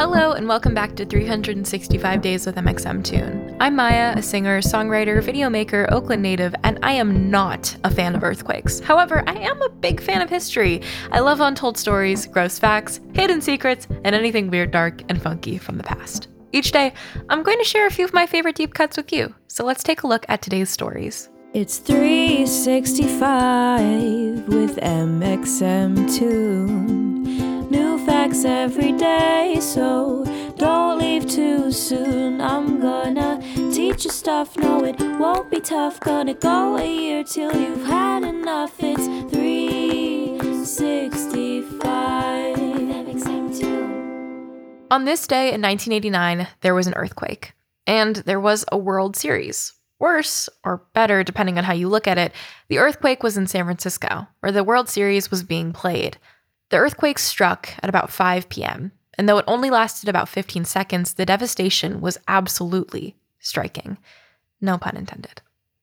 Hello, and welcome back to 365 Days with mxmtoon. I'm Maya, a singer, songwriter, video maker, Oakland native, and I am not a fan of earthquakes. However, I am a big fan of history. I love untold stories, gross facts, hidden secrets, and anything weird, dark, and funky from the past. Each day, I'm going to share a few of my favorite deep cuts with you. So let's take a look at today's stories. It's 365 with mxmtoon. New facts every day, so don't leave too soon. I'm gonna teach you stuff, no, it won't be tough. Gonna go a year till you've had enough. It's 365. On this day in 1989, there was an earthquake, and there was a World Series. Worse, or better, depending on how you look at it, the earthquake was in San Francisco, where the World Series was being played. The earthquake struck at about 5 p.m., and though it only lasted about 15 seconds, the devastation was absolutely striking. No pun intended.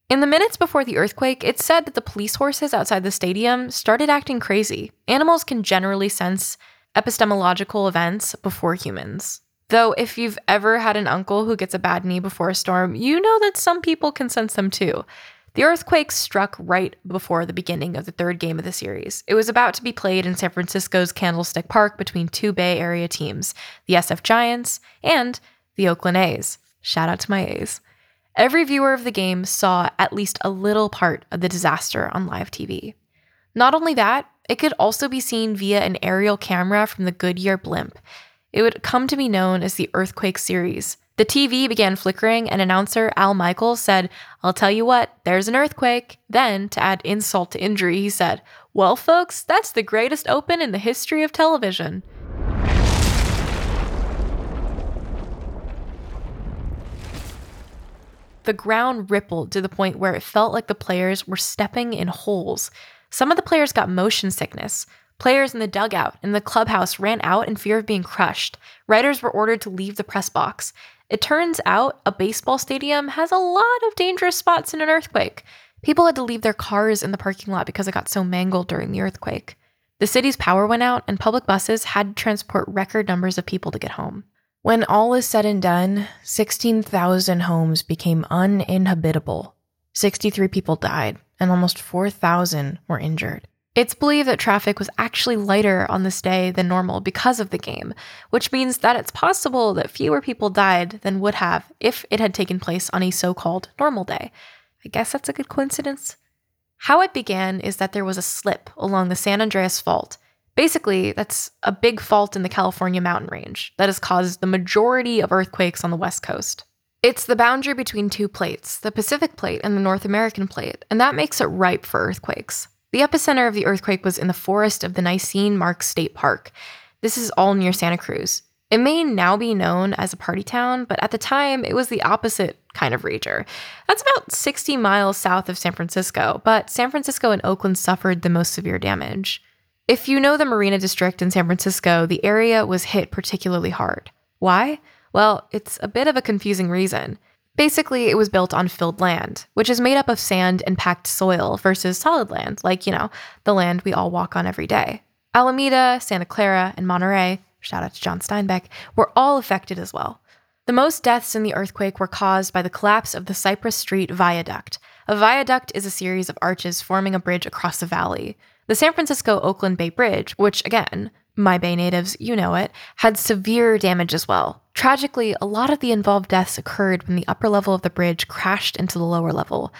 In the minutes before the earthquake, it said that the police horses outside the stadium started acting crazy. Animals can generally sense epistemological events before humans. Though, if you've ever had an uncle who gets a bad knee before a storm, you know that some people can sense them too. The earthquake struck right before the beginning of the third game of the series. It was about to be played in San Francisco's Candlestick Park between two Bay Area teams, the SF Giants and the Oakland A's. Shout out to my A's. Every viewer of the game saw at least a little part of the disaster on live TV. Not only that, it could also be seen via an aerial camera from the Goodyear blimp. It would come to be known as the Earthquake Series, the TV began flickering, and announcer Al Michaels said, I'll tell you what, there's an earthquake. Then, to add insult to injury, he said, Well, folks, that's the greatest open in the history of television. The ground rippled to the point where it felt like the players were stepping in holes. Some of the players got motion sickness. Players in the dugout and the clubhouse ran out in fear of being crushed. Writers were ordered to leave the press box. It turns out a baseball stadium has a lot of dangerous spots in an earthquake. People had to leave their cars in the parking lot because it got so mangled during the earthquake. The city's power went out, and public buses had to transport record numbers of people to get home. When all is said and done, 16,000 homes became uninhabitable. 63 people died, and almost 4,000 were injured. It's believed that traffic was actually lighter on this day than normal because of the game, which means that it's possible that fewer people died than would have if it had taken place on a so called normal day. I guess that's a good coincidence. How it began is that there was a slip along the San Andreas Fault. Basically, that's a big fault in the California mountain range that has caused the majority of earthquakes on the West Coast. It's the boundary between two plates, the Pacific Plate and the North American Plate, and that makes it ripe for earthquakes. The epicenter of the earthquake was in the forest of the Nisene Marks State Park. This is all near Santa Cruz. It may now be known as a party town, but at the time it was the opposite kind of rager. That's about 60 miles south of San Francisco, but San Francisco and Oakland suffered the most severe damage. If you know the Marina District in San Francisco, the area was hit particularly hard. Why? Well, it's a bit of a confusing reason. Basically, it was built on filled land, which is made up of sand and packed soil versus solid land, like, you know, the land we all walk on every day. Alameda, Santa Clara, and Monterey, shout out to John Steinbeck, were all affected as well. The most deaths in the earthquake were caused by the collapse of the Cypress Street Viaduct. A viaduct is a series of arches forming a bridge across a valley. The San Francisco Oakland Bay Bridge, which again, my Bay natives, you know it, had severe damage as well. Tragically, a lot of the involved deaths occurred when the upper level of the bridge crashed into the lower level.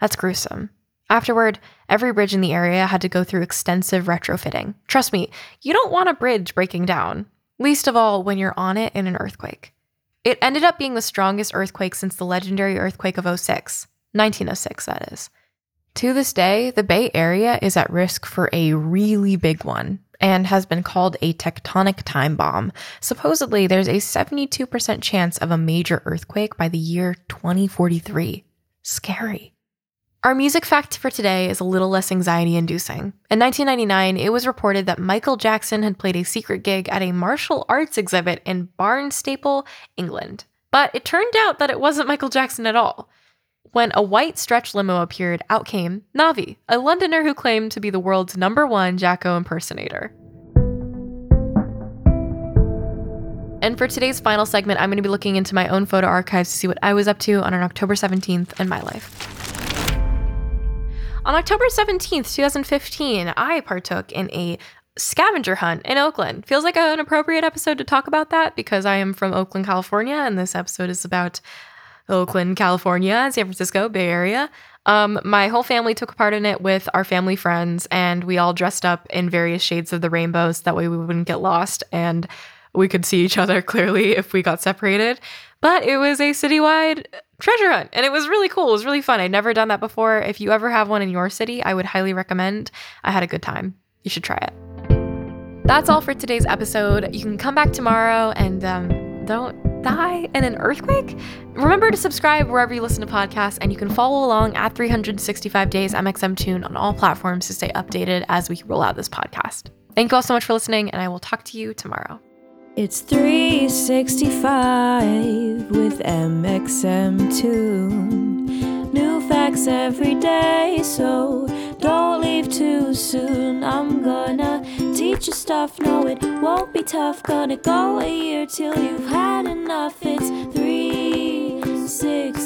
That's gruesome. Afterward, every bridge in the area had to go through extensive retrofitting. Trust me, you don't want a bridge breaking down, least of all when you're on it in an earthquake. It ended up being the strongest earthquake since the legendary earthquake of 06, 1906, that is. To this day, the Bay Area is at risk for a really big one. And has been called a tectonic time bomb. Supposedly, there's a 72% chance of a major earthquake by the year 2043. Scary. Our music fact for today is a little less anxiety inducing. In 1999, it was reported that Michael Jackson had played a secret gig at a martial arts exhibit in Barnstaple, England. But it turned out that it wasn't Michael Jackson at all. When a white stretch limo appeared, out came Navi, a Londoner who claimed to be the world's number one Jacko impersonator. And for today's final segment, I'm going to be looking into my own photo archives to see what I was up to on an October 17th in my life. On October 17th, 2015, I partook in a scavenger hunt in Oakland. Feels like an appropriate episode to talk about that because I am from Oakland, California, and this episode is about Oakland, California, San Francisco, Bay Area. Um, my whole family took part in it with our family friends, and we all dressed up in various shades of the rainbows. That way, we wouldn't get lost and we could see each other clearly if we got separated. But it was a citywide treasure hunt, and it was really cool. It was really fun. I'd never done that before. If you ever have one in your city, I would highly recommend. I had a good time. You should try it. That's all for today's episode. You can come back tomorrow and um, don't die in an earthquake? Remember to subscribe wherever you listen to podcasts, and you can follow along at 365 Days mxmtoon on all platforms to stay updated as we roll out this podcast. Thank you all so much for listening, and I will talk to you tomorrow. It's 365 with mxmtoon. New facts every day, so don't leave too soon. I'm gonna teach you stuff, no, it won't be tough. Gonna go a year till you've had enough. It's 365.